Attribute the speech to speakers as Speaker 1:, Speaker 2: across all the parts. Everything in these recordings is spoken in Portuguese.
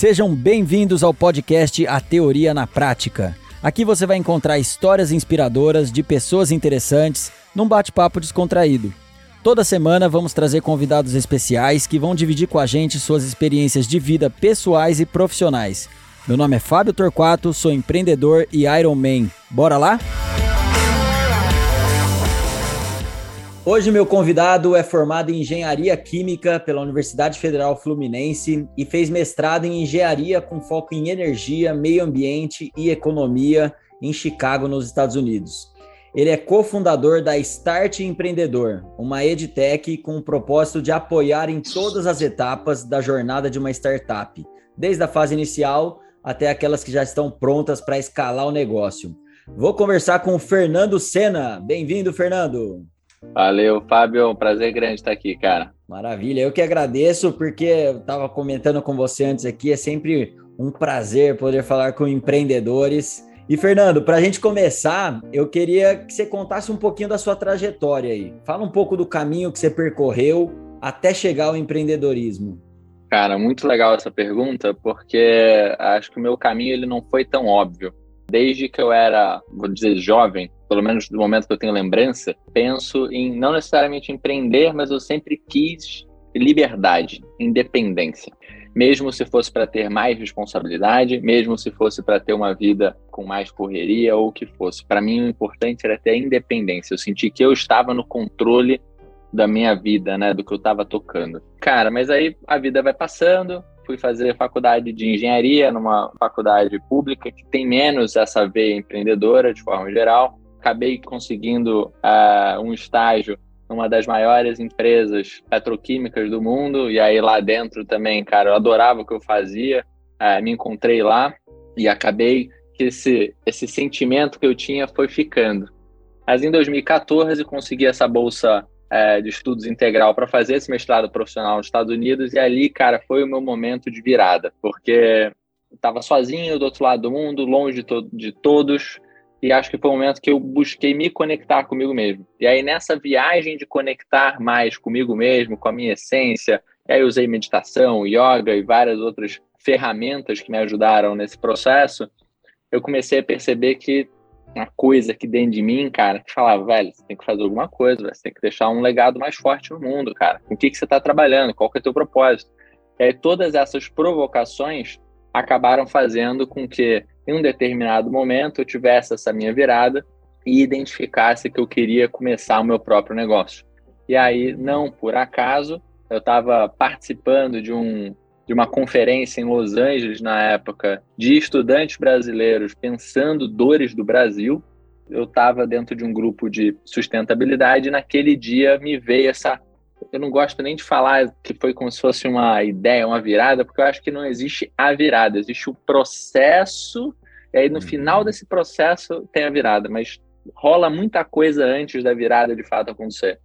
Speaker 1: Sejam bem-vindos ao podcast A Teoria na Prática. Aqui você vai encontrar histórias inspiradoras de pessoas interessantes num bate-papo descontraído. Toda semana vamos trazer convidados especiais que vão dividir com a gente suas experiências de vida pessoais e profissionais. Meu nome é Fábio Torquato, sou empreendedor e Iron Man. Bora lá? Hoje meu convidado é formado em Engenharia Química pela Universidade Federal Fluminense e fez mestrado em Engenharia com foco em Energia, Meio Ambiente e Economia em Chicago, nos Estados Unidos. Ele é cofundador da Start Empreendedor, uma edtech com o propósito de apoiar em todas as etapas da jornada de uma startup, desde a fase inicial até aquelas que já estão prontas para escalar o negócio. Vou conversar com o Fernando Sena. Bem-vindo, Fernando.
Speaker 2: Valeu, Fábio. Um prazer grande estar aqui, cara.
Speaker 1: Maravilha. Eu que agradeço, porque eu estava comentando com você antes aqui, é sempre um prazer poder falar com empreendedores. E Fernando, para a gente começar, eu queria que você contasse um pouquinho da sua trajetória aí. Fala um pouco do caminho que você percorreu até chegar ao empreendedorismo.
Speaker 2: Cara, muito legal essa pergunta, porque acho que o meu caminho ele não foi tão óbvio. Desde que eu era, vou dizer, jovem, pelo menos do momento que eu tenho lembrança, penso em não necessariamente empreender, mas eu sempre quis liberdade, independência mesmo se fosse para ter mais responsabilidade, mesmo se fosse para ter uma vida com mais correria ou o que fosse. Para mim, o importante era ter a independência. Eu senti que eu estava no controle da minha vida, né, do que eu estava tocando. Cara, mas aí a vida vai passando. Fui fazer faculdade de engenharia numa faculdade pública que tem menos essa veia empreendedora de forma geral. Acabei conseguindo uh, um estágio numa das maiores empresas petroquímicas do mundo, e aí lá dentro também, cara, eu adorava o que eu fazia, é, me encontrei lá e acabei que esse, esse sentimento que eu tinha foi ficando. Mas em 2014 consegui essa bolsa é, de estudos integral para fazer esse mestrado profissional nos Estados Unidos, e ali, cara, foi o meu momento de virada, porque estava sozinho do outro lado do mundo, longe de, to de todos, e acho que foi o momento que eu busquei me conectar comigo mesmo. E aí, nessa viagem de conectar mais comigo mesmo, com a minha essência, aí usei meditação, yoga e várias outras ferramentas que me ajudaram nesse processo, eu comecei a perceber que uma coisa aqui dentro de mim, cara, que falava, velho, você tem que fazer alguma coisa, você tem que deixar um legado mais forte no mundo, cara. Com o que, que você está trabalhando? Qual que é o teu propósito? E aí, todas essas provocações acabaram fazendo com que em um determinado momento eu tivesse essa minha virada e identificasse que eu queria começar o meu próprio negócio. E aí, não por acaso, eu estava participando de, um, de uma conferência em Los Angeles na época de estudantes brasileiros pensando dores do Brasil. Eu estava dentro de um grupo de sustentabilidade e naquele dia me veio essa eu não gosto nem de falar que foi como se fosse uma ideia, uma virada, porque eu acho que não existe a virada, existe o processo, e aí no uhum. final desse processo tem a virada, mas rola muita coisa antes da virada de fato acontecer.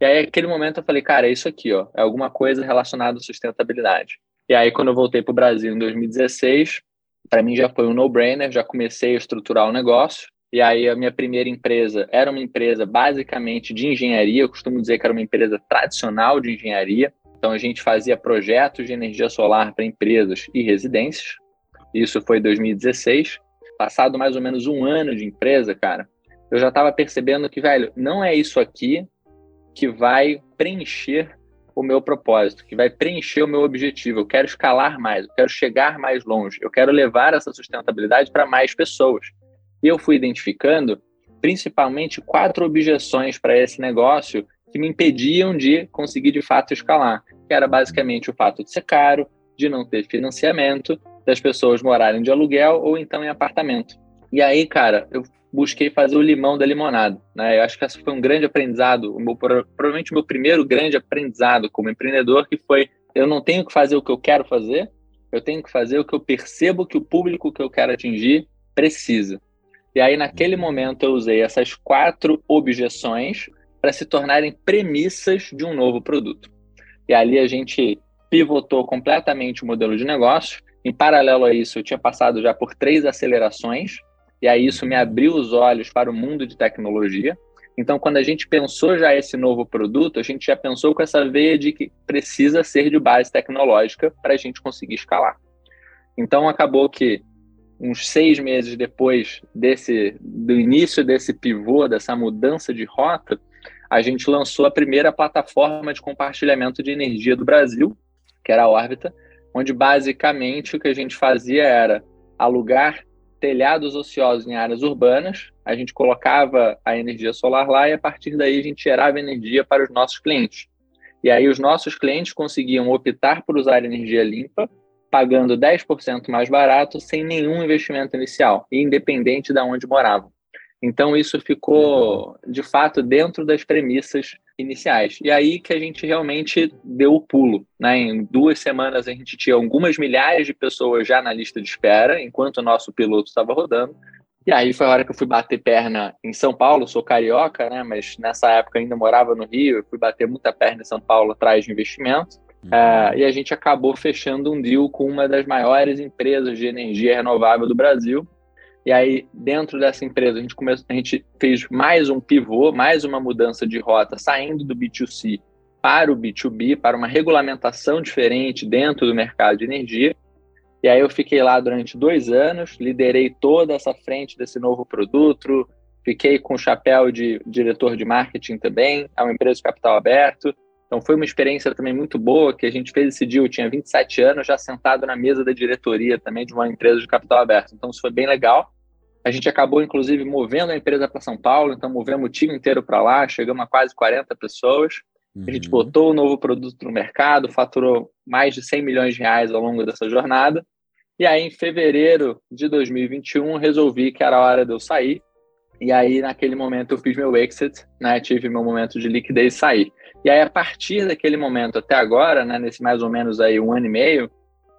Speaker 2: E aí, naquele momento, eu falei, cara, é isso aqui, ó, é alguma coisa relacionada à sustentabilidade. E aí, quando eu voltei para o Brasil em 2016, para mim já foi um no-brainer, já comecei a estruturar o negócio. E aí a minha primeira empresa era uma empresa basicamente de engenharia, eu costumo dizer que era uma empresa tradicional de engenharia. Então a gente fazia projetos de energia solar para empresas e residências. Isso foi 2016. Passado mais ou menos um ano de empresa, cara, eu já estava percebendo que, velho, não é isso aqui que vai preencher o meu propósito, que vai preencher o meu objetivo. Eu quero escalar mais, eu quero chegar mais longe, eu quero levar essa sustentabilidade para mais pessoas. E eu fui identificando principalmente quatro objeções para esse negócio que me impediam de conseguir de fato escalar, que era basicamente o fato de ser caro, de não ter financiamento, das pessoas morarem de aluguel ou então em apartamento. E aí, cara, eu busquei fazer o limão da limonada, né? Eu acho que esse foi um grande aprendizado, o meu, provavelmente o meu primeiro grande aprendizado como empreendedor, que foi eu não tenho que fazer o que eu quero fazer, eu tenho que fazer o que eu percebo que o público que eu quero atingir precisa. E aí, naquele momento, eu usei essas quatro objeções para se tornarem premissas de um novo produto. E ali a gente pivotou completamente o modelo de negócio. Em paralelo a isso, eu tinha passado já por três acelerações, e aí isso me abriu os olhos para o mundo de tecnologia. Então, quando a gente pensou já esse novo produto, a gente já pensou com essa veia de que precisa ser de base tecnológica para a gente conseguir escalar. Então acabou que uns seis meses depois desse do início desse pivô, dessa mudança de rota, a gente lançou a primeira plataforma de compartilhamento de energia do Brasil, que era a Órbita, onde basicamente o que a gente fazia era alugar telhados ociosos em áreas urbanas, a gente colocava a energia solar lá e a partir daí a gente gerava energia para os nossos clientes. E aí os nossos clientes conseguiam optar por usar energia limpa, pagando 10% mais barato sem nenhum investimento inicial, independente de onde moravam. Então, isso ficou, de fato, dentro das premissas iniciais. E aí que a gente realmente deu o pulo. Né? Em duas semanas, a gente tinha algumas milhares de pessoas já na lista de espera, enquanto o nosso piloto estava rodando. E aí foi a hora que eu fui bater perna em São Paulo, sou carioca, né? Mas nessa época ainda morava no Rio, eu fui bater muita perna em São Paulo atrás de investimento. Uhum. Uh, e a gente acabou fechando um deal com uma das maiores empresas de energia renovável do Brasil, e aí, dentro dessa empresa, a gente, a gente fez mais um pivô, mais uma mudança de rota, saindo do B2C para o B2B, para uma regulamentação diferente dentro do mercado de energia. E aí eu fiquei lá durante dois anos, liderei toda essa frente desse novo produto, fiquei com o chapéu de diretor de marketing também, é uma empresa de capital aberto. Então foi uma experiência também muito boa, que a gente fez esse dia, eu tinha 27 anos, já sentado na mesa da diretoria também de uma empresa de capital aberto. Então isso foi bem legal. A gente acabou, inclusive, movendo a empresa para São Paulo, então movemos o time inteiro para lá, chegamos a quase 40 pessoas. Uhum. A gente uhum. botou o um novo produto no mercado, faturou mais de 100 milhões de reais ao longo dessa jornada. E aí, em fevereiro de 2021, resolvi que era hora de eu sair. E aí, naquele momento, eu fiz meu exit, né? Tive meu momento de liquidez e sair. E aí, a partir daquele momento até agora, né? Nesse mais ou menos aí um ano e meio,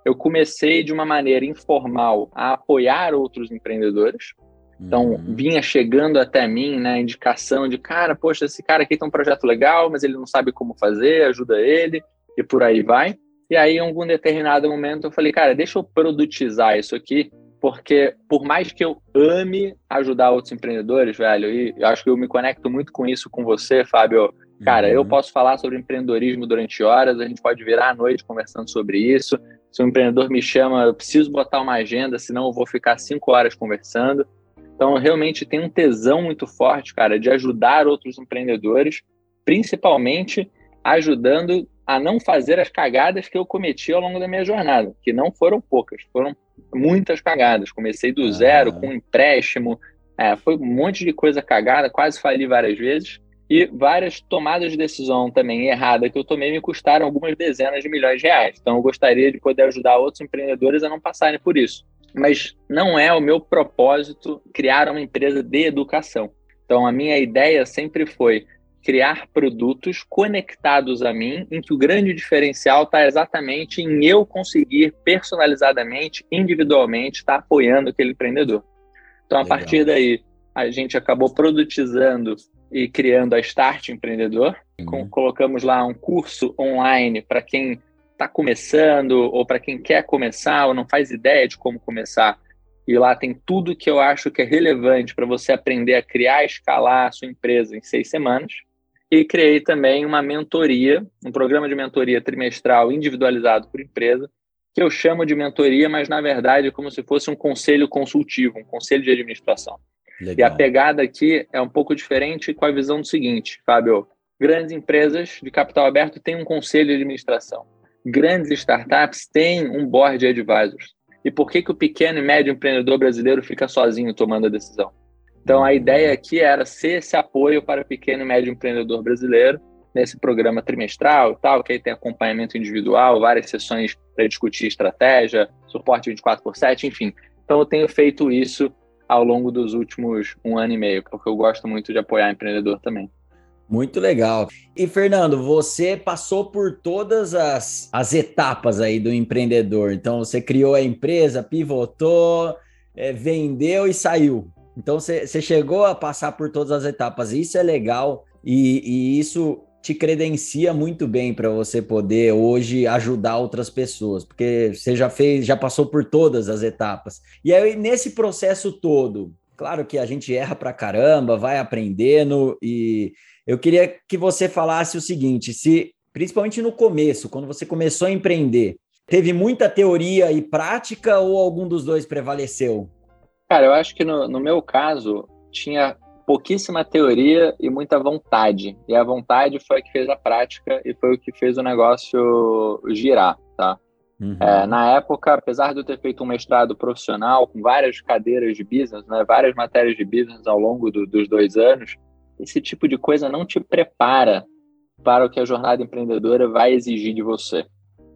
Speaker 2: eu comecei de uma maneira informal a apoiar outros empreendedores. Então, uhum. vinha chegando até mim, né, indicação de, cara, poxa, esse cara aqui tem um projeto legal, mas ele não sabe como fazer, ajuda ele, e por aí vai. E aí, em algum determinado momento, eu falei, cara, deixa eu produtizar isso aqui, porque por mais que eu ame ajudar outros empreendedores, velho, e eu acho que eu me conecto muito com isso com você, Fábio, Cara, uhum. eu posso falar sobre empreendedorismo durante horas, a gente pode virar à noite conversando sobre isso. Se um empreendedor me chama, eu preciso botar uma agenda, senão eu vou ficar cinco horas conversando. Então, realmente tem um tesão muito forte, cara, de ajudar outros empreendedores, principalmente ajudando a não fazer as cagadas que eu cometi ao longo da minha jornada, que não foram poucas, foram muitas cagadas. Comecei do zero, com um empréstimo, é, foi um monte de coisa cagada, quase fali várias vezes e várias tomadas de decisão também errada que eu tomei me custaram algumas dezenas de milhões de reais. Então eu gostaria de poder ajudar outros empreendedores a não passarem por isso. Mas não é o meu propósito criar uma empresa de educação. Então a minha ideia sempre foi criar produtos conectados a mim, em que o grande diferencial está exatamente em eu conseguir personalizadamente, individualmente, estar tá apoiando aquele empreendedor. Então, a Legal. partir daí, a gente acabou produtizando e criando a Start Empreendedor. Uhum. colocamos lá um curso online para quem está começando ou para quem quer começar ou não faz ideia de como começar. E lá tem tudo que eu acho que é relevante para você aprender a criar e escalar a sua empresa em seis semanas. E criei também uma mentoria, um programa de mentoria trimestral individualizado por empresa, que eu chamo de mentoria, mas na verdade é como se fosse um conselho consultivo, um conselho de administração. Legal. E a pegada aqui é um pouco diferente com a visão do seguinte, Fábio. Grandes empresas de capital aberto têm um conselho de administração. Grandes startups têm um board de advisors. E por que, que o pequeno e médio empreendedor brasileiro fica sozinho tomando a decisão? Então, a ideia aqui era ser esse apoio para o pequeno e médio empreendedor brasileiro nesse programa trimestral e tal, que aí tem acompanhamento individual, várias sessões para discutir estratégia, suporte 24 por 7, enfim. Então, eu tenho feito isso ao longo dos últimos um ano e meio, porque eu gosto muito de apoiar empreendedor também.
Speaker 1: Muito legal. E Fernando, você passou por todas as, as etapas aí do empreendedor. Então, você criou a empresa, pivotou, é, vendeu e saiu. Então, você, chegou a passar por todas as etapas. Isso é legal e, e isso te credencia muito bem para você poder hoje ajudar outras pessoas, porque você já fez, já passou por todas as etapas. E aí, nesse processo todo, claro que a gente erra para caramba, vai aprendendo, e eu queria que você falasse o seguinte: se principalmente no começo, quando você começou a empreender, Teve muita teoria e prática ou algum dos dois prevaleceu?
Speaker 2: Cara, eu acho que no, no meu caso tinha pouquíssima teoria e muita vontade. E a vontade foi a que fez a prática e foi o que fez o negócio girar, tá? Uhum. É, na época, apesar de eu ter feito um mestrado profissional com várias cadeiras de business, né, várias matérias de business ao longo do, dos dois anos, esse tipo de coisa não te prepara para o que a jornada empreendedora vai exigir de você.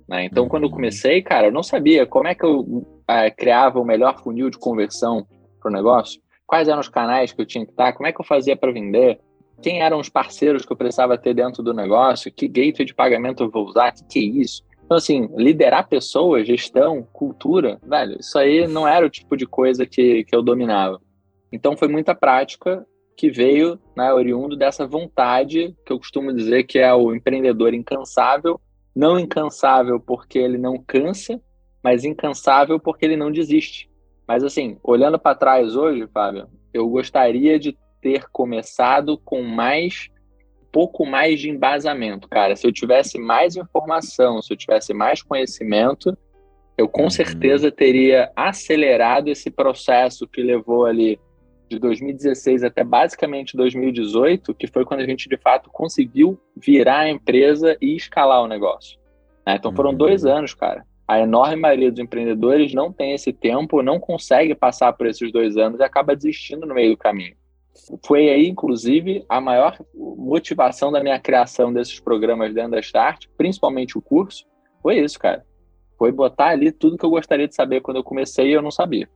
Speaker 2: Né? Então, uhum. quando eu uhum. comecei, cara, eu não sabia como é que eu é, criava o melhor funil de conversão para o negócio, quais eram os canais que eu tinha que estar, como é que eu fazia para vender, quem eram os parceiros que eu precisava ter dentro do negócio, que gateway de pagamento eu vou usar, o que, que é isso? Então, assim, liderar pessoas, gestão, cultura, velho, isso aí não era o tipo de coisa que, que eu dominava. Então, foi muita prática que veio né, oriundo dessa vontade que eu costumo dizer que é o empreendedor incansável, não incansável porque ele não cansa, mas incansável porque ele não desiste. Mas assim, olhando para trás hoje, Fábio, eu gostaria de ter começado com mais pouco mais de embasamento, cara. Se eu tivesse mais informação, se eu tivesse mais conhecimento, eu com uhum. certeza teria acelerado esse processo que levou ali de 2016 até basicamente 2018, que foi quando a gente de fato conseguiu virar a empresa e escalar o negócio. Né? Então foram uhum. dois anos, cara. A enorme maioria dos empreendedores não tem esse tempo, não consegue passar por esses dois anos e acaba desistindo no meio do caminho. Foi aí, inclusive, a maior motivação da minha criação desses programas dentro da Start, principalmente o curso, foi isso, cara. Foi botar ali tudo que eu gostaria de saber quando eu comecei e eu não sabia.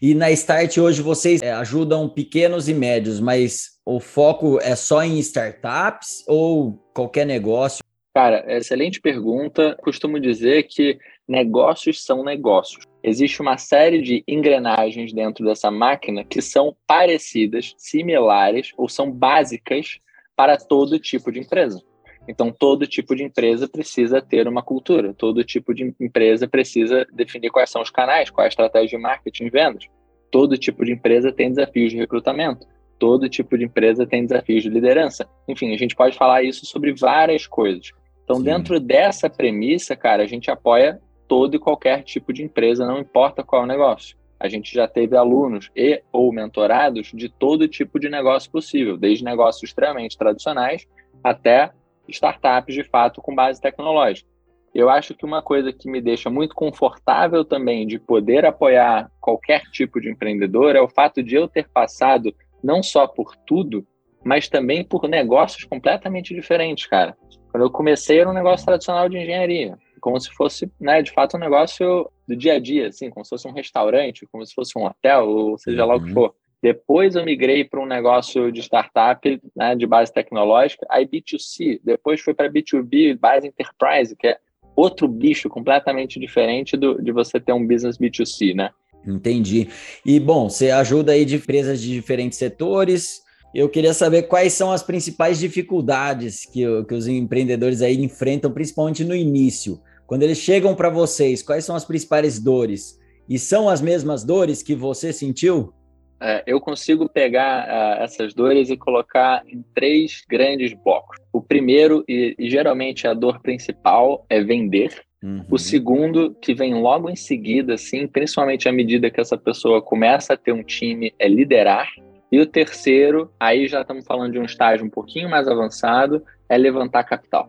Speaker 1: E na Start hoje vocês é, ajudam pequenos e médios, mas o foco é só em startups ou qualquer negócio?
Speaker 2: Cara, excelente pergunta. Costumo dizer que negócios são negócios. Existe uma série de engrenagens dentro dessa máquina que são parecidas, similares ou são básicas para todo tipo de empresa. Então, todo tipo de empresa precisa ter uma cultura, todo tipo de empresa precisa definir quais são os canais, qual é a estratégia de marketing e vendas. Todo tipo de empresa tem desafios de recrutamento, todo tipo de empresa tem desafios de liderança. Enfim, a gente pode falar isso sobre várias coisas. Então, Sim. dentro dessa premissa, cara, a gente apoia todo e qualquer tipo de empresa, não importa qual é o negócio. A gente já teve alunos e ou mentorados de todo tipo de negócio possível, desde negócios extremamente tradicionais até startups de fato com base tecnológica. Eu acho que uma coisa que me deixa muito confortável também de poder apoiar qualquer tipo de empreendedor é o fato de eu ter passado não só por tudo, mas também por negócios completamente diferentes, cara. Quando eu comecei era um negócio tradicional de engenharia, como se fosse, né, de fato um negócio do dia a dia, assim, como se fosse um restaurante, como se fosse um hotel, ou seja lá o que uhum. for. Depois eu migrei para um negócio de startup, né, de base tecnológica, aí B2C, depois foi para B2B, base enterprise, que é outro bicho completamente diferente do, de você ter um business B2C, né?
Speaker 1: Entendi. E bom, você ajuda aí de empresas de diferentes setores. Eu queria saber quais são as principais dificuldades que, que os empreendedores aí enfrentam, principalmente no início. Quando eles chegam para vocês, quais são as principais dores? E são as mesmas dores que você sentiu?
Speaker 2: É, eu consigo pegar uh, essas dores e colocar em três grandes blocos. O primeiro, e, e geralmente a dor principal, é vender. Uhum. O segundo, que vem logo em seguida, assim, principalmente à medida que essa pessoa começa a ter um time, é liderar. E o terceiro, aí já estamos falando de um estágio um pouquinho mais avançado, é levantar capital.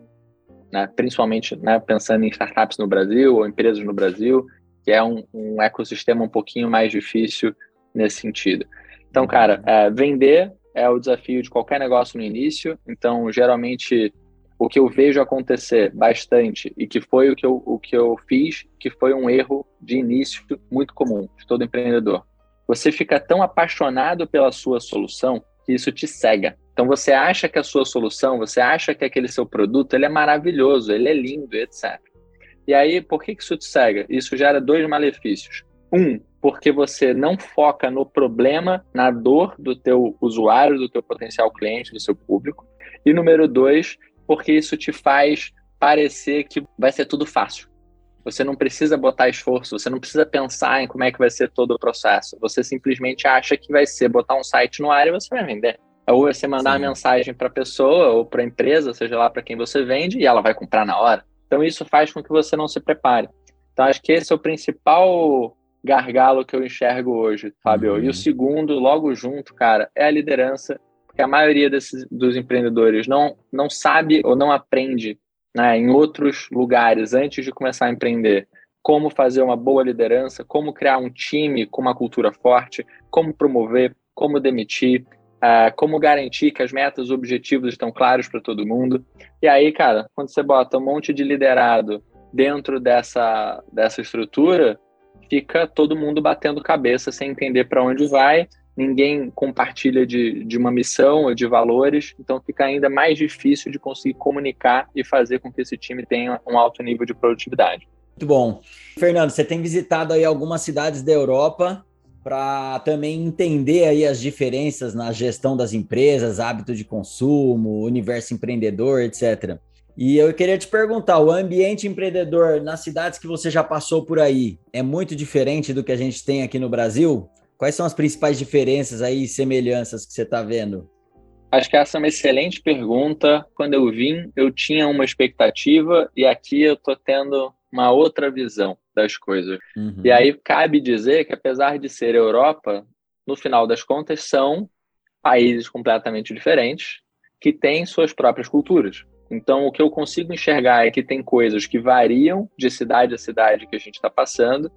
Speaker 2: Né? Principalmente né, pensando em startups no Brasil ou empresas no Brasil, que é um, um ecossistema um pouquinho mais difícil nesse sentido. Então, cara, é, vender é o desafio de qualquer negócio no início. Então, geralmente, o que eu vejo acontecer bastante e que foi o que eu, o que eu fiz, que foi um erro de início muito comum de todo empreendedor. Você fica tão apaixonado pela sua solução que isso te cega. Então você acha que a sua solução, você acha que aquele seu produto, ele é maravilhoso, ele é lindo, etc. E aí, por que isso te cega? Isso gera dois malefícios. Um, porque você não foca no problema, na dor do teu usuário, do teu potencial cliente, do seu público. E número dois, porque isso te faz parecer que vai ser tudo fácil. Você não precisa botar esforço, você não precisa pensar em como é que vai ser todo o processo. Você simplesmente acha que vai ser botar um site no ar e você vai vender. Ou você mandar Sim. uma mensagem para a pessoa ou para a empresa, seja lá para quem você vende, e ela vai comprar na hora. Então isso faz com que você não se prepare. Então, acho que esse é o principal gargalo que eu enxergo hoje, Fábio. Uhum. E o uhum. segundo, logo junto, cara, é a liderança, porque a maioria desses, dos empreendedores não, não sabe ou não aprende né, em outros lugares antes de começar a empreender como fazer uma boa liderança, como criar um time com uma cultura forte, como promover, como demitir, uh, como garantir que as metas, os objetivos estão claros para todo mundo. E aí, cara, quando você bota um monte de liderado dentro dessa, dessa estrutura, fica todo mundo batendo cabeça sem entender para onde vai, ninguém compartilha de, de uma missão ou de valores, então fica ainda mais difícil de conseguir comunicar e fazer com que esse time tenha um alto nível de produtividade.
Speaker 1: Muito bom. Fernando, você tem visitado aí algumas cidades da Europa para também entender aí as diferenças na gestão das empresas, hábito de consumo, universo empreendedor, etc. E eu queria te perguntar, o ambiente empreendedor nas cidades que você já passou por aí é muito diferente do que a gente tem aqui no Brasil? Quais são as principais diferenças aí, semelhanças que você está vendo?
Speaker 2: Acho que essa é uma excelente pergunta. Quando eu vim, eu tinha uma expectativa e aqui eu estou tendo uma outra visão das coisas. Uhum. E aí cabe dizer que, apesar de ser Europa, no final das contas, são países completamente diferentes que têm suas próprias culturas. Então, o que eu consigo enxergar é que tem coisas que variam de cidade a cidade que a gente está passando,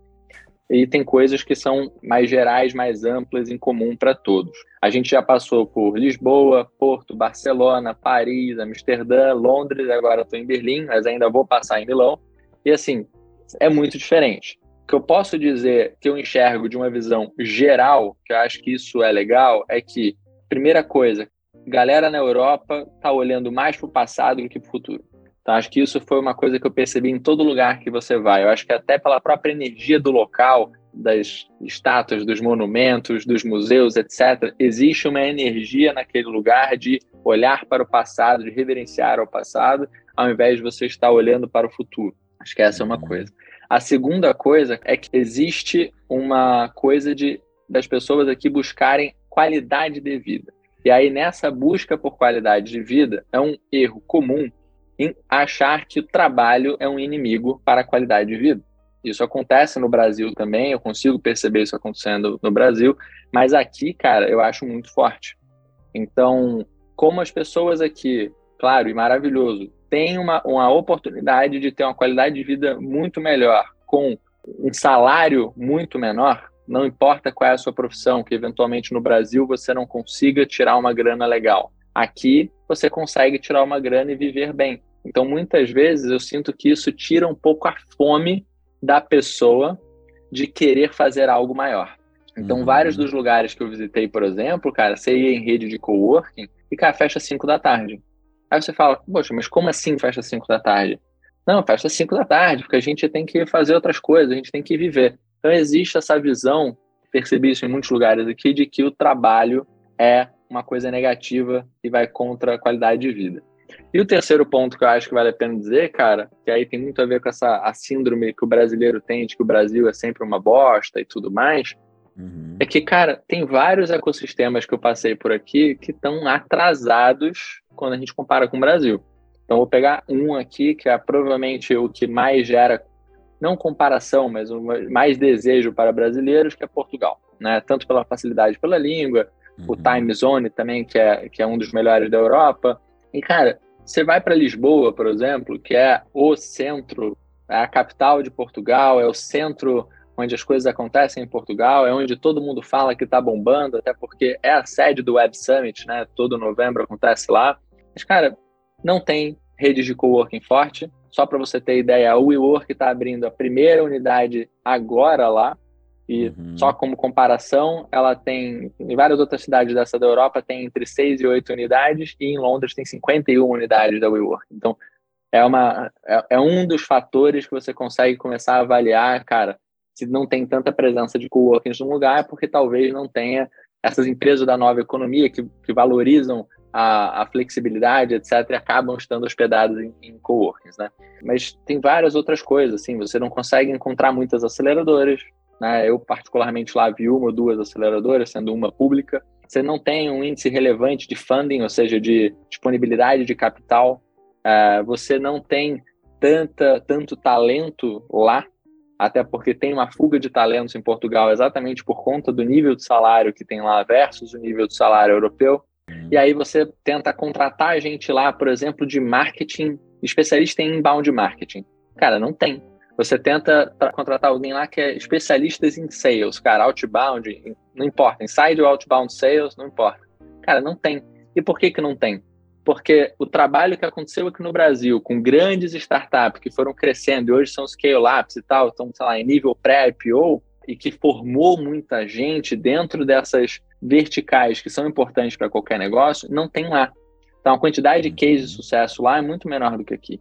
Speaker 2: e tem coisas que são mais gerais, mais amplas, em comum para todos. A gente já passou por Lisboa, Porto, Barcelona, Paris, Amsterdã, Londres, agora estou em Berlim, mas ainda vou passar em Milão. E assim, é muito diferente. O que eu posso dizer que eu enxergo de uma visão geral, que eu acho que isso é legal, é que, primeira coisa, galera na Europa está olhando mais para o passado do que para o futuro. Então, acho que isso foi uma coisa que eu percebi em todo lugar que você vai. Eu acho que até pela própria energia do local, das estátuas, dos monumentos, dos museus, etc., existe uma energia naquele lugar de olhar para o passado, de reverenciar o passado, ao invés de você estar olhando para o futuro. Acho que essa é uma coisa. A segunda coisa é que existe uma coisa de das pessoas aqui buscarem qualidade de vida. E aí, nessa busca por qualidade de vida, é um erro comum em achar que o trabalho é um inimigo para a qualidade de vida. Isso acontece no Brasil também, eu consigo perceber isso acontecendo no Brasil, mas aqui, cara, eu acho muito forte. Então, como as pessoas aqui, claro e maravilhoso, tem uma, uma oportunidade de ter uma qualidade de vida muito melhor, com um salário muito menor, não importa qual é a sua profissão, que eventualmente no Brasil você não consiga tirar uma grana legal. Aqui você consegue tirar uma grana e viver bem. Então, muitas vezes eu sinto que isso tira um pouco a fome da pessoa de querer fazer algo maior. Então, uhum. vários dos lugares que eu visitei, por exemplo, cara, você ia em rede de coworking e, cara, fecha às 5 da tarde. Aí você fala, poxa, mas como assim fecha às 5 da tarde? Não, às 5 da tarde, porque a gente tem que fazer outras coisas, a gente tem que viver. Então existe essa visão, percebi isso em muitos lugares aqui, de que o trabalho é uma coisa negativa e vai contra a qualidade de vida. E o terceiro ponto que eu acho que vale a pena dizer, cara, que aí tem muito a ver com essa a síndrome que o brasileiro tem de que o Brasil é sempre uma bosta e tudo mais, uhum. é que, cara, tem vários ecossistemas que eu passei por aqui que estão atrasados quando a gente compara com o Brasil. Então, vou pegar um aqui, que é provavelmente o que mais gera, não comparação, mas mais desejo para brasileiros, que é Portugal. Né? Tanto pela facilidade pela língua, uhum. o time zone também, que é, que é um dos melhores da Europa. E, cara, você vai para Lisboa, por exemplo, que é o centro, é a capital de Portugal, é o centro onde as coisas acontecem em Portugal, é onde todo mundo fala que está bombando, até porque é a sede do Web Summit, né? Todo novembro acontece lá. Mas, cara, não tem redes de coworking forte. Só para você ter ideia, a WeWork está abrindo a primeira unidade agora lá. E uhum. só como comparação, ela tem, em várias outras cidades dessa da Europa, tem entre 6 e 8 unidades, e em Londres tem 51 unidades da WeWork. Então, é, uma, é, é um dos fatores que você consegue começar a avaliar, cara, se não tem tanta presença de coworkings no lugar, é porque talvez não tenha essas empresas da nova economia que, que valorizam a, a, flexibilidade, etc., acabam estando hospedados em, em coworkings, né? Mas tem várias outras coisas, assim, você não consegue encontrar muitas aceleradoras, né? Eu, particularmente, lá vi uma ou duas aceleradoras, sendo uma pública. Você não tem um índice relevante de funding, ou seja, de disponibilidade de capital. Uh, você não tem tanta, tanto talento lá até porque tem uma fuga de talentos em Portugal exatamente por conta do nível de salário que tem lá versus o nível de salário europeu. E aí você tenta contratar a gente lá, por exemplo, de marketing, especialista em inbound marketing. Cara, não tem. Você tenta contratar alguém lá que é especialista em sales, cara, outbound, não importa, inside ou outbound sales, não importa. Cara, não tem. E por que que não tem? Porque o trabalho que aconteceu aqui no Brasil, com grandes startups que foram crescendo e hoje são scale-ups e tal, estão, sei lá, em nível pré-IPO, e que formou muita gente dentro dessas verticais que são importantes para qualquer negócio, não tem lá. Então, a quantidade de cases de sucesso lá é muito menor do que aqui.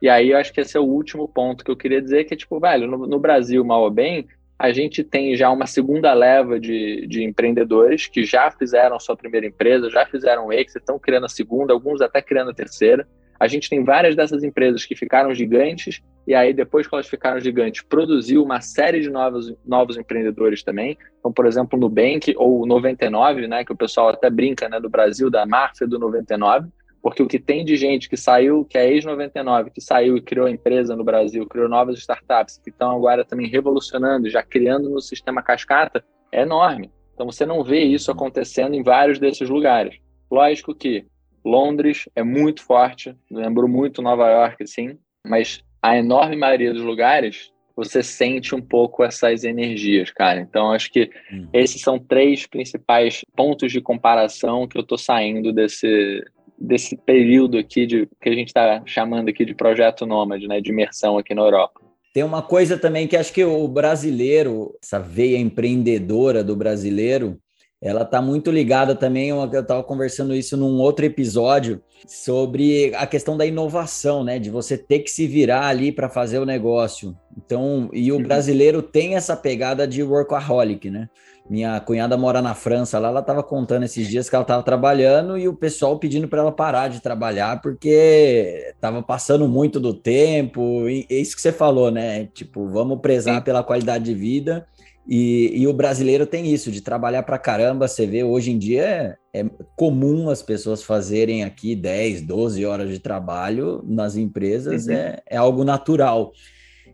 Speaker 2: E aí, eu acho que esse é o último ponto que eu queria dizer, que é tipo, velho, no, no Brasil, mal ou bem, a gente tem já uma segunda leva de, de empreendedores que já fizeram sua primeira empresa, já fizeram exit, estão criando a segunda, alguns até criando a terceira. A gente tem várias dessas empresas que ficaram gigantes e aí depois que elas ficaram gigantes, produziu uma série de novos, novos empreendedores também. Então, por exemplo, o Nubank ou o 99, né, que o pessoal até brinca, né, do Brasil, da máfia do 99, porque o que tem de gente que saiu, que é ex-99, que saiu e criou empresa no Brasil, criou novas startups, que estão agora também revolucionando, já criando no sistema cascata, é enorme. Então você não vê isso acontecendo em vários desses lugares. Lógico que Londres é muito forte, lembrou muito Nova York, sim, mas a enorme maioria dos lugares você sente um pouco essas energias, cara. Então, acho que uhum. esses são três principais pontos de comparação que eu tô saindo desse, desse período aqui de que a gente está chamando aqui de projeto nômade, né, de imersão aqui na Europa.
Speaker 1: Tem uma coisa também que acho que o brasileiro, essa veia empreendedora do brasileiro, ela está muito ligada também. Eu estava conversando isso num outro episódio sobre a questão da inovação, né? De você ter que se virar ali para fazer o negócio. Então, e o uhum. brasileiro tem essa pegada de workaholic, né? Minha cunhada mora na França lá, ela estava contando esses dias que ela estava trabalhando e o pessoal pedindo para ela parar de trabalhar porque estava passando muito do tempo. E é isso que você falou, né? Tipo, vamos prezar pela qualidade de vida. E, e, o brasileiro tem isso, de trabalhar para caramba. Você vê, hoje em dia é, é, comum as pessoas fazerem aqui 10, 12 horas de trabalho nas empresas, uhum. é, é algo natural.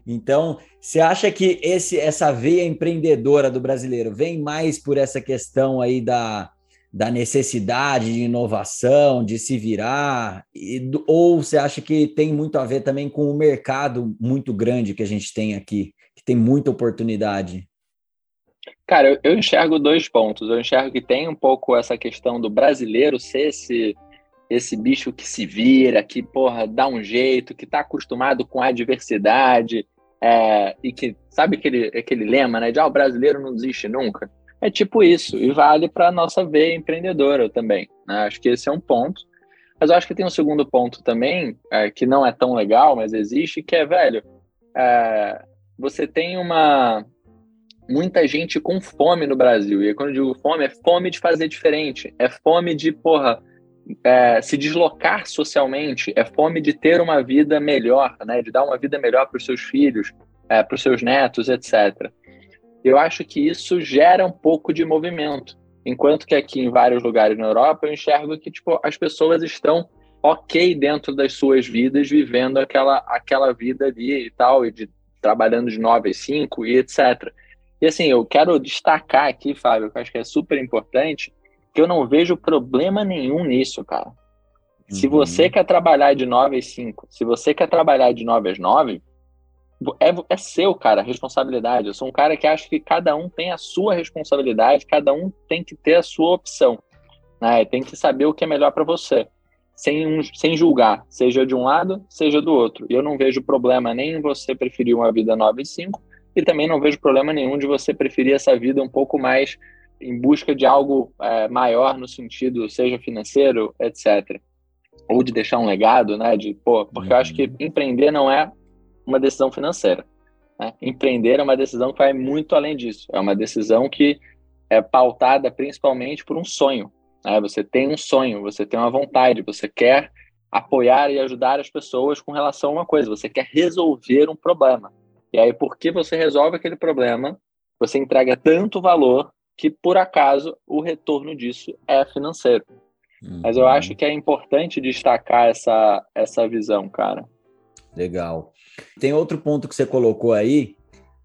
Speaker 1: Então, você acha que esse, essa veia empreendedora do brasileiro vem mais por essa questão aí da, da necessidade de inovação, de se virar, e, ou você acha que tem muito a ver também com o mercado muito grande que a gente tem aqui, que tem muita oportunidade?
Speaker 2: Cara, eu, eu enxergo dois pontos. Eu enxergo que tem um pouco essa questão do brasileiro ser esse esse bicho que se vira, que, porra, dá um jeito, que está acostumado com a adversidade, é, e que sabe aquele, aquele lema, né? De ah, o brasileiro não desiste nunca. É tipo isso, e vale para nossa veia empreendedora também. Né? Acho que esse é um ponto. Mas eu acho que tem um segundo ponto também, é, que não é tão legal, mas existe, que é, velho, é, você tem uma muita gente com fome no Brasil. E quando eu digo fome, é fome de fazer diferente. É fome de, porra, é, se deslocar socialmente, é fome de ter uma vida melhor, né? De dar uma vida melhor para os seus filhos, é, para os seus netos, etc. Eu acho que isso gera um pouco de movimento. Enquanto que aqui em vários lugares na Europa eu enxergo que tipo, as pessoas estão ok dentro das suas vidas, vivendo aquela, aquela vida ali e tal, e de, trabalhando de 9 às 5 e etc. E assim, eu quero destacar aqui, Fábio, que eu acho que é super importante, que eu não vejo problema nenhum nisso, cara. Uhum. Se você quer trabalhar de 9 às 5, se você quer trabalhar de 9 às 9, é, é seu, cara, a responsabilidade. Eu sou um cara que acha que cada um tem a sua responsabilidade, cada um tem que ter a sua opção. Né? Tem que saber o que é melhor para você, sem, sem julgar, seja de um lado, seja do outro. E eu não vejo problema nem em você preferir uma vida 9 e 5, e também não vejo problema nenhum de você preferir essa vida um pouco mais em busca de algo é, maior no sentido, seja financeiro, etc. Ou de deixar um legado, né? De, pô, porque eu acho que uhum. empreender não é uma decisão financeira. Né? Empreender é uma decisão que vai muito além disso. É uma decisão que é pautada principalmente por um sonho. Né? Você tem um sonho, você tem uma vontade, você quer apoiar e ajudar as pessoas com relação a uma coisa, você quer resolver um problema. E aí, porque você resolve aquele problema, você entrega tanto valor que, por acaso, o retorno disso é financeiro. Uhum. Mas eu uhum. acho que é importante destacar essa, essa visão, cara.
Speaker 1: Legal. Tem outro ponto que você colocou aí,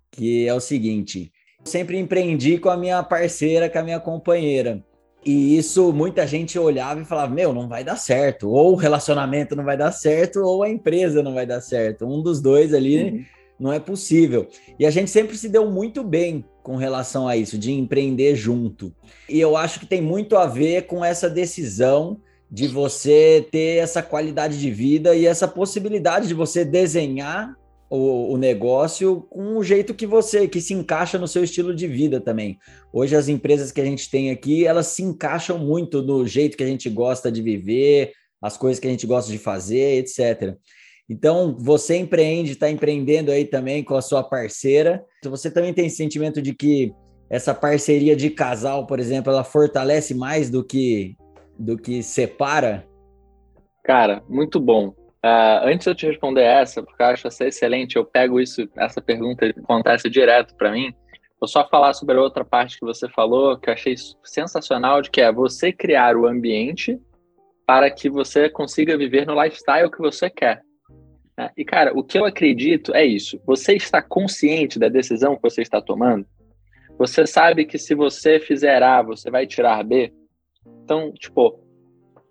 Speaker 1: que é o seguinte: sempre empreendi com a minha parceira, com a minha companheira. E isso muita gente olhava e falava: Meu, não vai dar certo. Ou o relacionamento não vai dar certo, ou a empresa não vai dar certo. Um dos dois ali uhum. Não é possível. E a gente sempre se deu muito bem com relação a isso, de empreender junto. E eu acho que tem muito a ver com essa decisão de você ter essa qualidade de vida e essa possibilidade de você desenhar o, o, negócio com o jeito que você que se encaixa no seu estilo de vida também. Hoje as empresas que a gente tem aqui, elas se encaixam muito no jeito que a gente gosta de viver, as coisas que a gente gosta de fazer, etc. Então, você empreende, está empreendendo aí também com a sua parceira. Você também tem esse sentimento de que essa parceria de casal, por exemplo, ela fortalece mais do que do que separa?
Speaker 2: Cara, muito bom. Uh, antes de eu te responder essa, porque eu acho essa excelente, eu pego isso, essa pergunta acontece direto para mim. Vou só falar sobre a outra parte que você falou, que eu achei sensacional, de que é você criar o ambiente para que você consiga viver no lifestyle que você quer. Né? E, cara, o que eu acredito é isso. Você está consciente da decisão que você está tomando? Você sabe que se você fizer A, você vai tirar B? Então, tipo,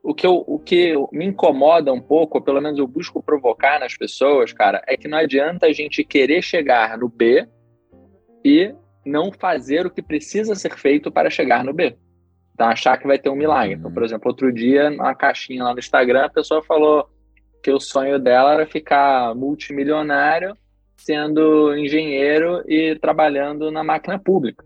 Speaker 2: o que, eu, o que me incomoda um pouco, ou pelo menos eu busco provocar nas pessoas, cara, é que não adianta a gente querer chegar no B e não fazer o que precisa ser feito para chegar no B. Então, achar que vai ter um milagre. Então, por exemplo, outro dia, numa caixinha lá no Instagram, a pessoa falou que o sonho dela era ficar multimilionário, sendo engenheiro e trabalhando na máquina pública.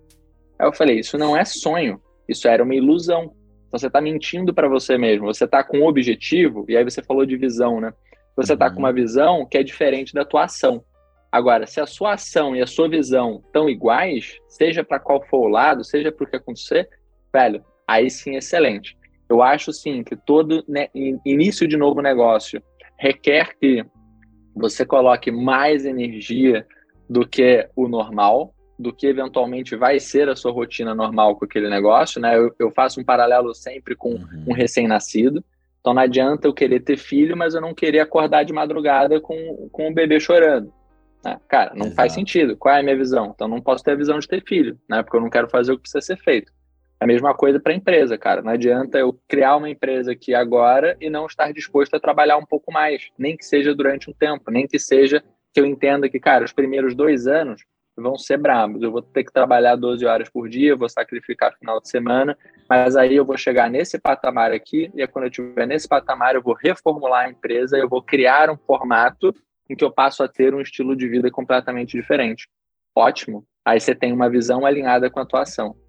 Speaker 2: Aí eu falei: isso não é sonho, isso era uma ilusão. Então você está mentindo para você mesmo. Você está com um objetivo, e aí você falou de visão, né? Você está com uma uhum. visão que é diferente da tua ação. Agora, se a sua ação e a sua visão estão iguais, seja para qual for o lado, seja para o que acontecer, velho, aí sim excelente. Eu acho sim que todo né, início de novo negócio requer que você coloque mais energia do que o normal, do que eventualmente vai ser a sua rotina normal com aquele negócio, né? Eu, eu faço um paralelo sempre com uhum. um recém-nascido. Então não adianta eu querer ter filho, mas eu não querer acordar de madrugada com, com um bebê chorando. Né? Cara, não Exato. faz sentido. Qual é a minha visão? Então não posso ter a visão de ter filho, né? Porque eu não quero fazer o que precisa ser feito. A mesma coisa para a empresa, cara. Não adianta eu criar uma empresa aqui agora e não estar disposto a trabalhar um pouco mais, nem que seja durante um tempo, nem que seja que eu entenda que, cara, os primeiros dois anos vão ser bravos. Eu vou ter que trabalhar 12 horas por dia, vou sacrificar final de semana, mas aí eu vou chegar nesse patamar aqui, e quando eu estiver nesse patamar, eu vou reformular a empresa, eu vou criar um formato em que eu passo a ter um estilo de vida completamente diferente. Ótimo. Aí você tem uma visão alinhada com a tua ação.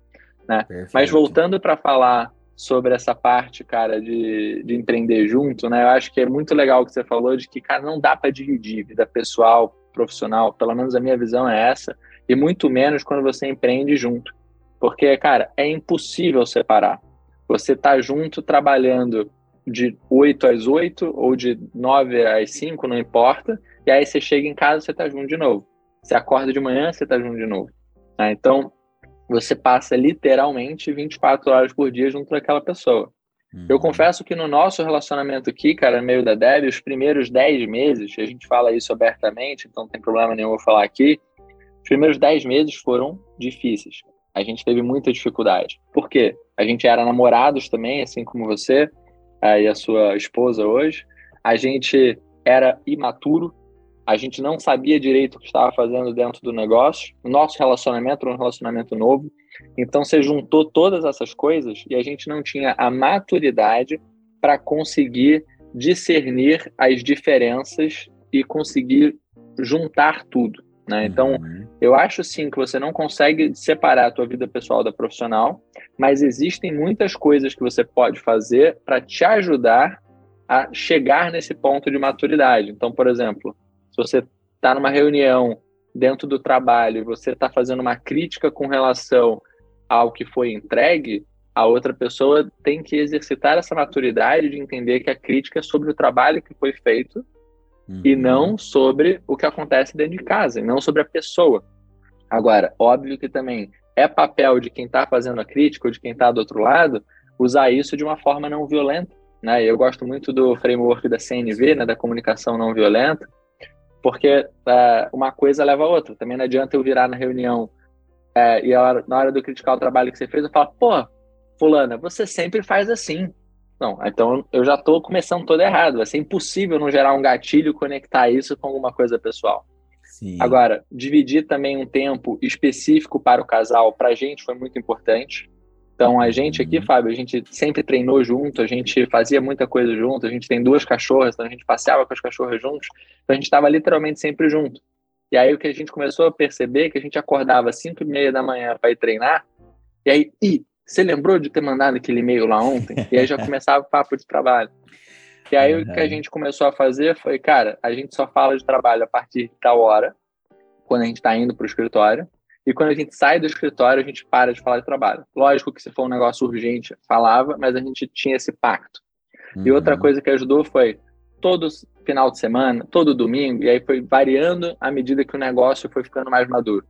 Speaker 2: Né? Mas voltando para falar sobre essa parte, cara, de, de empreender junto, né? Eu acho que é muito legal o que você falou de que, cara, não dá para dividir vida pessoal, profissional, pelo menos a minha visão é essa, e muito menos quando você empreende junto. Porque, cara, é impossível separar. Você tá junto trabalhando de 8 às 8 ou de 9 às 5, não importa, e aí você chega em casa, você tá junto de novo. Você acorda de manhã, você tá junto de novo. Né? Então, você passa literalmente 24 horas por dia junto daquela pessoa. Uhum. Eu confesso que no nosso relacionamento aqui, cara, meio da Deb, os primeiros 10 meses, a gente fala isso abertamente, então não tem problema nenhum eu falar aqui, os primeiros 10 meses foram difíceis. A gente teve muita dificuldade. Por quê? A gente era namorados também, assim como você e a sua esposa hoje. A gente era imaturo, a gente não sabia direito o que estava fazendo dentro do negócio. O nosso relacionamento era um relacionamento novo. Então você juntou todas essas coisas e a gente não tinha a maturidade para conseguir discernir as diferenças e conseguir juntar tudo. Né? Então, uhum. eu acho sim que você não consegue separar a tua vida pessoal da profissional, mas existem muitas coisas que você pode fazer para te ajudar a chegar nesse ponto de maturidade. Então, por exemplo, se você está numa reunião dentro do trabalho e você está fazendo uma crítica com relação ao que foi entregue, a outra pessoa tem que exercitar essa maturidade de entender que a crítica é sobre o trabalho que foi feito uhum. e não sobre o que acontece dentro de casa, e não sobre a pessoa. Agora, óbvio que também é papel de quem está fazendo a crítica ou de quem está do outro lado usar isso de uma forma não violenta. Né? Eu gosto muito do framework da CNV, né, da comunicação não violenta, Porque é, uma coisa leva a outra. Também não adianta eu virar na reunião é, e hora, na hora de eu criticar o trabalho que você fez, eu falo, pô, fulana, você sempre faz assim. Não, então eu já estou começando todo errado. Vai ser impossível não gerar um gatilho e conectar isso com alguma coisa pessoal. Sim. Agora, dividir também um tempo específico para o casal, para a gente foi muito importante. Então, a gente aqui, uhum. Fábio, a gente sempre treinou junto, a gente fazia muita coisa junto, a gente tem duas cachorras, então a gente passeava com as cachorras juntos, então a gente estava literalmente sempre junto. E aí o que a gente começou a perceber é que a gente acordava às 5 e meia da manhã para ir treinar, e aí, ih, você lembrou de ter mandado aquele e-mail lá ontem? E aí já começava o papo de trabalho. E aí uhum. o que a gente começou a fazer foi, cara, a gente só fala de trabalho a partir da hora, quando a gente está indo para o escritório, e quando a gente sai do escritório, a gente para de falar de trabalho. Lógico que se for um negócio urgente, falava, mas a gente tinha esse pacto. Uhum. E outra uhum. coisa que ajudou foi todo final de semana, todo domingo, e aí foi variando à medida que o negócio foi ficando mais maduro.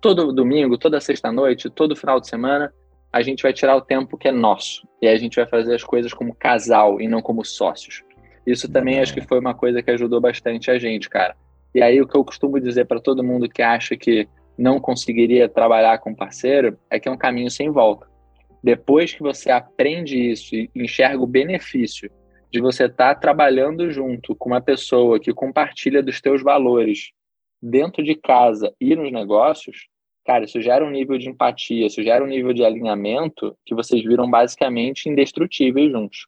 Speaker 2: Todo domingo, toda sexta-noite, todo final de semana, a gente vai tirar o tempo que é nosso. E a gente vai fazer as coisas como casal e não como sócios. Isso também acho que foi uma coisa que ajudou bastante a gente, cara. E aí o que eu costumo dizer para todo mundo que acha que não conseguiria trabalhar com parceiro é que é um caminho sem volta. Depois que você aprende isso e enxerga o benefício de você estar tá trabalhando junto com uma pessoa que compartilha dos teus valores dentro de casa e nos negócios, cara, isso gera um nível de empatia, isso gera um nível de alinhamento que vocês viram basicamente indestrutíveis juntos.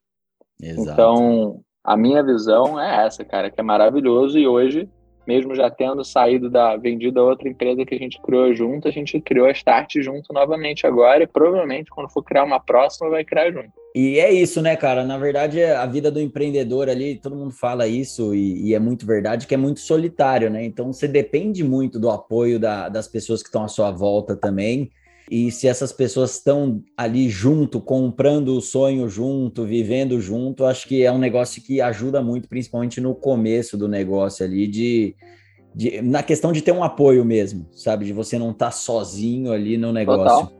Speaker 2: Exato. Então, a minha visão é essa, cara, que é maravilhoso e hoje, mesmo já tendo saído da vendida a outra empresa que a gente criou junto, a gente criou a Start junto novamente agora e provavelmente quando for criar uma próxima vai criar junto.
Speaker 1: E é isso, né, cara? Na verdade, a vida do empreendedor ali, todo mundo fala isso e, e é muito verdade, que é muito solitário, né? Então você depende muito do apoio da, das pessoas que estão à sua volta também. E se essas pessoas estão ali junto, comprando o sonho junto, vivendo junto, acho que é um negócio que ajuda muito, principalmente no começo do negócio ali, de, de na questão de ter um apoio mesmo, sabe? De você não estar tá sozinho ali no negócio. Total.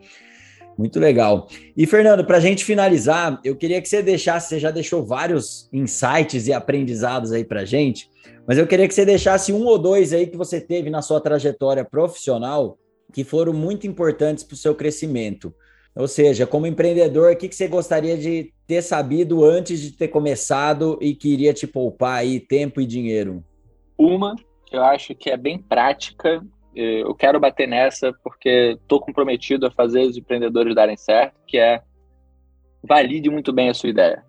Speaker 1: Muito legal. E, Fernando, para a gente finalizar, eu queria que você deixasse, você já deixou vários insights e aprendizados aí para gente, mas eu queria que você deixasse um ou dois aí que você teve na sua trajetória profissional que foram muito importantes para o seu crescimento. Ou seja, como empreendedor, o que, que você gostaria de ter sabido antes de ter começado e que iria te poupar aí tempo e dinheiro?
Speaker 2: Uma, eu acho que é bem prática eu quero bater nessa porque estou comprometido a fazer os empreendedores darem certo, que é valide muito bem a sua ideia.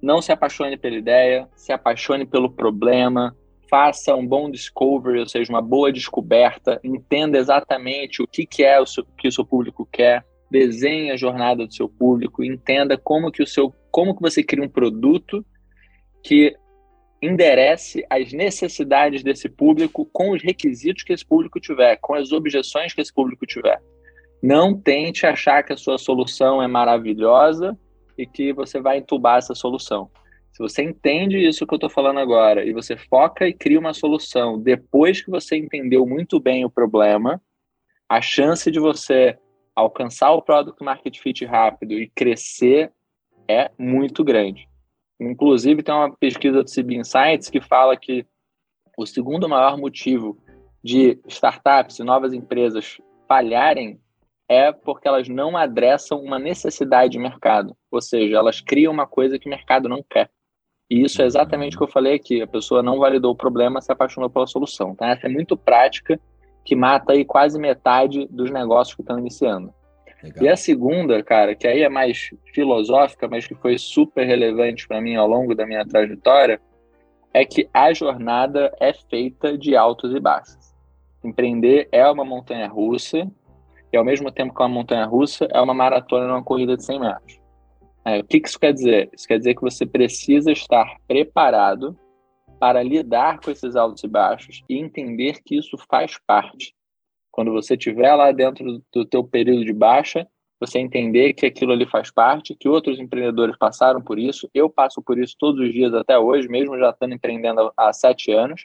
Speaker 2: Não se apaixone pela ideia, se apaixone pelo problema, faça um bom discovery, ou seja, uma boa descoberta, entenda exatamente o que, que é o seu, que o seu público quer, desenhe a jornada do seu público, entenda como que o seu, como que você cria um produto que enderece as necessidades desse público com os requisitos que esse público tiver, com as objeções que esse público tiver. Não tente achar que a sua solução é maravilhosa e que você vai entubar essa solução. Se você entende isso que eu estou falando agora e você foca e cria uma solução depois que você entendeu muito bem o problema, a chance de você alcançar o product market fit rápido e crescer é muito grande. Inclusive, tem uma pesquisa do CB Insights que fala que o segundo maior motivo de startups e novas empresas falharem é porque elas não adressam uma necessidade de mercado, ou seja, elas criam uma coisa que o mercado não quer. E isso é exatamente o que eu falei aqui, a pessoa não validou o problema, se apaixonou pela solução. Tá? Essa é muito prática, que mata aí quase metade dos negócios que estão iniciando. Legal. E a segunda, cara, que aí é mais filosófica, mas que foi super relevante para mim ao longo da minha trajetória, é que a jornada é feita de altos e baixos. Empreender é uma montanha russa, e ao mesmo tempo que é uma montanha russa, é uma maratona numa corrida de 100 metros. É, o que isso quer dizer? Isso quer dizer que você precisa estar preparado para lidar com esses altos e baixos e entender que isso faz parte. Quando você estiver lá dentro do teu período de baixa, você entender que aquilo ali faz parte, que outros empreendedores passaram por isso. Eu passo por isso todos os dias até hoje, mesmo já estando empreendendo há sete anos,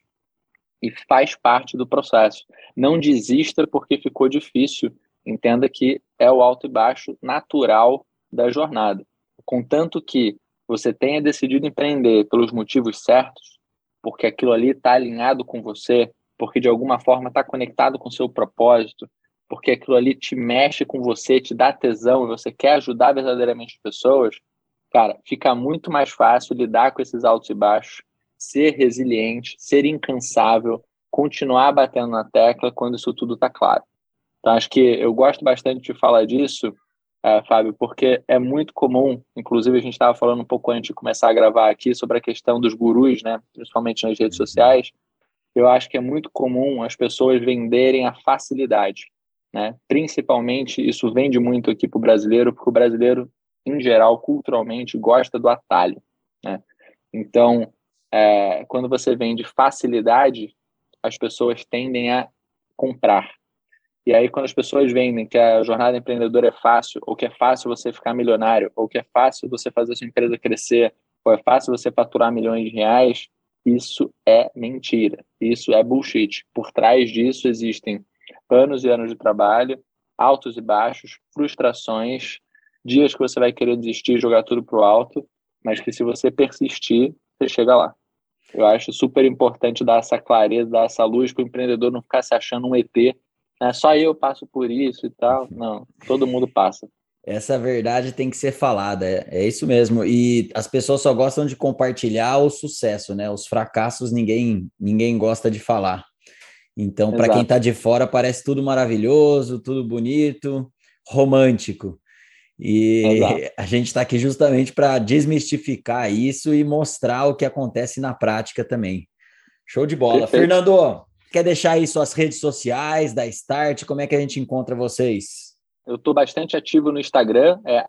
Speaker 2: e faz parte do processo. Não desista porque ficou difícil. Entenda que é o alto e baixo natural da jornada. Contanto que você tenha decidido empreender pelos motivos certos, porque aquilo ali está alinhado com você, porque de alguma forma está conectado com o seu propósito, porque aquilo ali te mexe com você, te dá tesão e você quer ajudar verdadeiramente as pessoas, cara, fica muito mais fácil lidar com esses altos e baixos, ser resiliente, ser incansável, continuar batendo na tecla quando isso tudo está claro. Então, acho que eu gosto bastante de falar disso, é, Fábio, porque é muito comum, inclusive a gente estava falando um pouco antes de começar a gravar aqui sobre a questão dos gurus, né, principalmente nas redes sociais. Eu acho que é muito comum as pessoas venderem a facilidade. Né? Principalmente, isso vende muito aqui para o brasileiro, porque o brasileiro, em geral, culturalmente, gosta do atalho. Né? Então, é, quando você vende facilidade, as pessoas tendem a comprar. E aí, quando as pessoas vendem que a jornada empreendedora é fácil, ou que é fácil você ficar milionário, ou que é fácil você fazer sua empresa crescer, ou é fácil você faturar milhões de reais, isso é mentira. Isso é bullshit. Por trás disso existem anos e anos de trabalho, altos e baixos, frustrações, dias que você vai querer desistir jogar tudo pro alto, mas que se você persistir, você chega lá. Eu acho super importante dar essa clareza, dar essa luz para o empreendedor não ficar se achando um ET. Né? Só eu passo por isso e tal. Não, todo mundo passa.
Speaker 1: Essa verdade tem que ser falada, é, é, isso mesmo. E as pessoas só gostam de compartilhar o sucesso, né? Os fracassos ninguém ninguém gosta de falar. Então, para quem está de fora, parece tudo maravilhoso, tudo bonito, romântico. E Exato. a gente está aqui justamente para desmistificar isso e mostrar o que acontece na prática também. Show de bola. Perfeito. Fernando, quer deixar aí suas redes sociais da Start? Como é que a gente encontra vocês?
Speaker 2: Eu estou bastante ativo no Instagram, é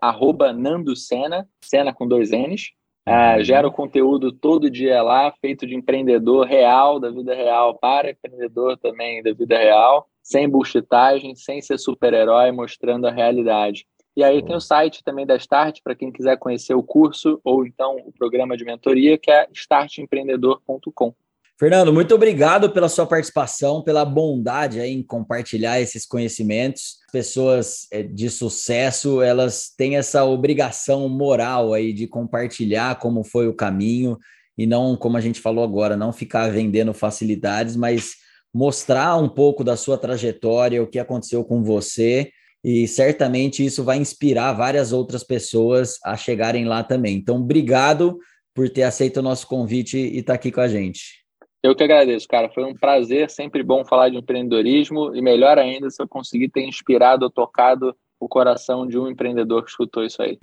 Speaker 2: Nando Sena, Sena com dois N's. É, gero conteúdo todo dia lá, feito de empreendedor real, da vida real, para empreendedor também da vida real, sem bullshitagem, sem ser super-herói, mostrando a realidade. E aí tem o site também da Start, para quem quiser conhecer o curso ou então o programa de mentoria, que é startempreendedor.com.
Speaker 1: Fernando, muito obrigado pela sua participação, pela bondade em compartilhar esses conhecimentos. Pessoas eh, de sucesso, elas têm essa obrigação moral aí de compartilhar como foi o caminho e não, como a gente falou agora, não ficar vendendo facilidades, mas mostrar um pouco da sua trajetória, o que aconteceu com você e certamente isso vai inspirar várias outras pessoas a chegarem lá também. Então, obrigado por ter aceito o nosso convite e estar tá aqui com a gente.
Speaker 2: Eu que agradeço, cara. Foi um prazer, sempre bom falar de empreendedorismo e melhor ainda se eu conseguir ter inspirado ou tocado o coração de um empreendedor que escutou isso aí.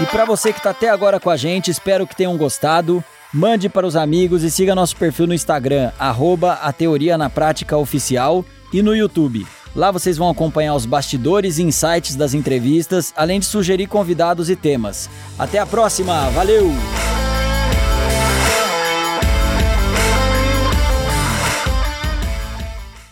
Speaker 1: E para você que está até agora com a gente, espero que tenham gostado. Mande para os amigos e siga nosso perfil no Instagram, arroba a Teoria na Prática Oficial e no YouTube. Lá vocês vão acompanhar os bastidores e insights das entrevistas, além de sugerir convidados e temas. Até a próxima, valeu!